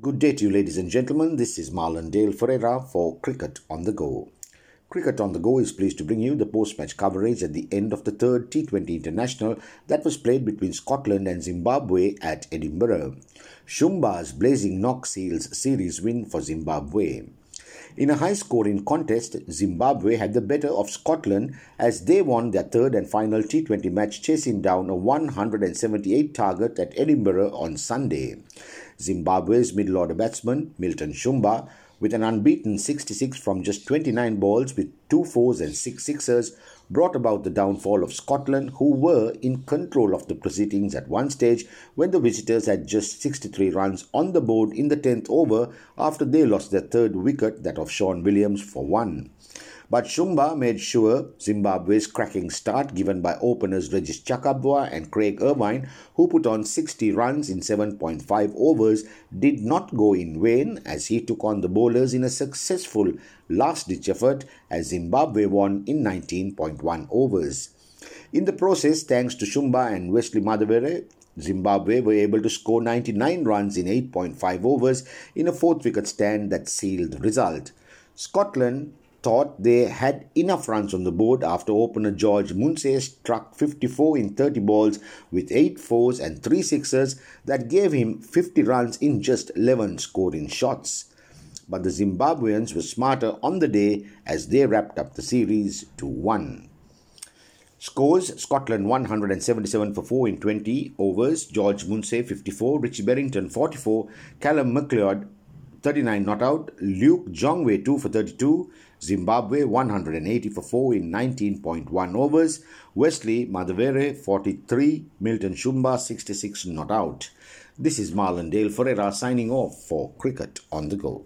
Good day to you, ladies and gentlemen. This is Marlon Dale Ferreira for Cricket on the Go. Cricket on the Go is pleased to bring you the post match coverage at the end of the third T20 International that was played between Scotland and Zimbabwe at Edinburgh. Shumba's blazing knock seals series win for Zimbabwe. In a high scoring contest, Zimbabwe had the better of Scotland as they won their third and final T20 match, chasing down a 178 target at Edinburgh on Sunday. Zimbabwe's middle order batsman Milton Shumba, with an unbeaten 66 from just 29 balls with two fours and six sixers, brought about the downfall of Scotland, who were in control of the proceedings at one stage when the visitors had just 63 runs on the board in the 10th over after they lost their third wicket, that of Sean Williams, for one. But Shumba made sure Zimbabwe's cracking start given by openers Regis Chakabva and Craig Ervine, who put on 60 runs in 7.5 overs, did not go in vain as he took on the bowlers in a successful last-ditch effort as Zimbabwe won in 19.1 overs. In the process, thanks to Shumba and Wesley Madhevere, Zimbabwe were able to score 99 runs in 8.5 overs in a fourth wicket stand that sealed the result. Scotland thought they had enough runs on the board after opener George Munsey struck 54 in 30 balls with 8 fours and 3 sixes that gave him 50 runs in just 11 scoring shots. But the Zimbabweans were smarter on the day as they wrapped up the series to 1. Scores Scotland 177 for 4 in 20 overs, George Munsey 54, Richie Berrington 44, Calum MacLeod 39 not out, Luke Jongwe 2 for 32, Zimbabwe 180 for 4 in 19.1 overs, Wesley Madhevere 43, Milton Shumba 66 not out. This is Marlon Dale Ferreira signing off for Cricket on the Go.